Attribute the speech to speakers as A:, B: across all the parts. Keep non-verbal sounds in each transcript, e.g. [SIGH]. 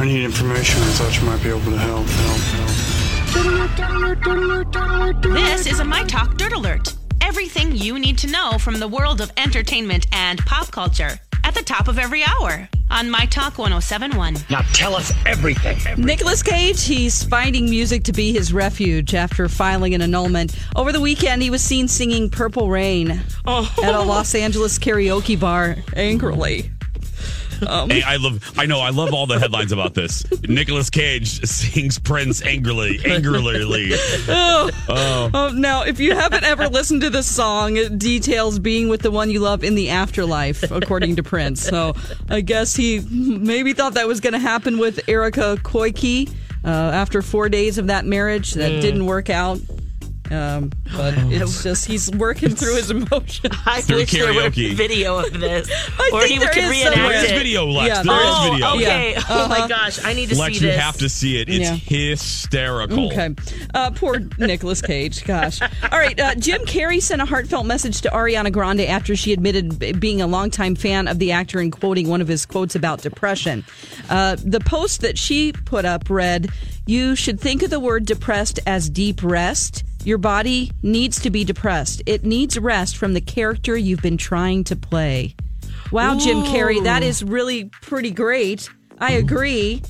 A: I need information. I thought you might be able to help. Help. Help.
B: This is a My Talk Dirt Alert. Everything you need to know from the world of entertainment and pop culture at the top of every hour on My Talk 1071.
C: Now tell us everything. everything.
D: Nicolas Cage, he's finding music to be his refuge after filing an annulment. Over the weekend, he was seen singing Purple Rain
B: Oh.
D: at a Los Angeles karaoke bar angrily. Um,
E: Hey, I love. I know. I love all the headlines about this. Nicolas Cage sings Prince angrily, angrily. [LAUGHS]
D: oh. Oh, now, if you haven't ever listened to this song, it details being with the one you love in the afterlife, according to Prince. So I guess he maybe thought that was going to happen with Erika Koike uh, after four days of that marriage. That didn't work out. Um, but it's just he's working through his [LAUGHS] emotions.
B: I
E: Through
B: wish there were
E: karaoke.
B: video of this. [LAUGHS]
D: I
B: or
D: think
B: he
D: there
B: could
D: is
B: reenact
D: somewhere.
E: There is
B: it.
E: video, Lex.
D: Yeah,
E: there is
B: Oh,
E: video.
B: okay.
D: Yeah.
B: Oh my
D: Uh-huh.
B: gosh, I need to
E: Lex,
B: see
E: you
B: this.
E: have to see it. It's
D: Yeah.
E: hysterical.
D: Okay. Uh, poor Nicolas Cage. Gosh. All right. Uh, Jim Carrey sent a heartfelt message to Ariana Grande after she admitted b- being a longtime fan of the actor and quoting one of his quotes about depression. Uh, the post that she put up read, You should think of the word depressed as deep rest. Your body needs to be depressed. It needs rest from the character you've been trying to play. Wow, Jim Carrey, that is really pretty great. I agree.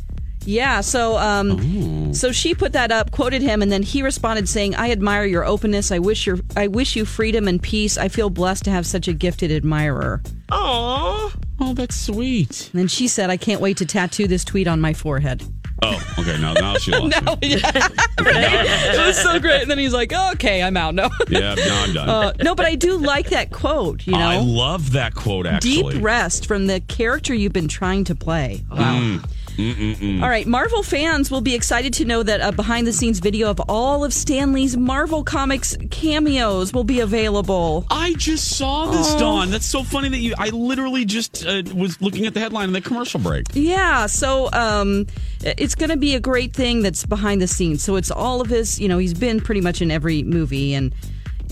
D: Yeah, so um so she put that up, quoted him and then he responded saying, "I admire your openness. I wish your I wish you freedom and peace. I feel blessed to have such a gifted admirer."
B: Aww.
E: Oh, that's sweet.
D: And then she said, "I can't wait to tattoo this tweet on my forehead."
E: Oh, okay. Now, now she [LAUGHS] lost me. [LAUGHS]
D: it was so great. And then he's like, "Okay, I'm out." No.
E: Yeah, now I'm done. [LAUGHS]
D: Uh, no, but I do like that quote, you know.
E: I love that quote. Actually,
D: Deep rest from the character you've been trying to play. Wow.
E: Mm.
D: All right, Marvel fans will be excited to know that a behind the scenes video of all of Stan Lee's Marvel Comics cameos will be available.
E: I just saw this, Dawn. That's so funny that you. I literally just uh, was looking at the headline in the commercial break.
D: Yeah, so um, it's going to be a great thing that's behind the scenes. So it's all of his, you know, he's been pretty much in every movie and.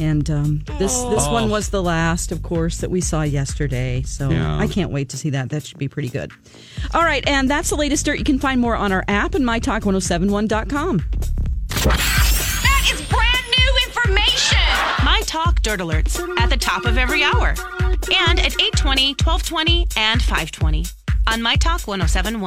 D: And um, this this
E: Oh.
D: one was the last, of course, that we saw yesterday. So
E: Yeah.
D: I can't wait to see that. That should be pretty good. All right, and that's the latest dirt. You can find more on our app and mytalk1071.com.
F: That is brand new information.
B: My Talk Dirt Alerts at the top of every hour and at 820, 1220, and 520 on My Talk 1071.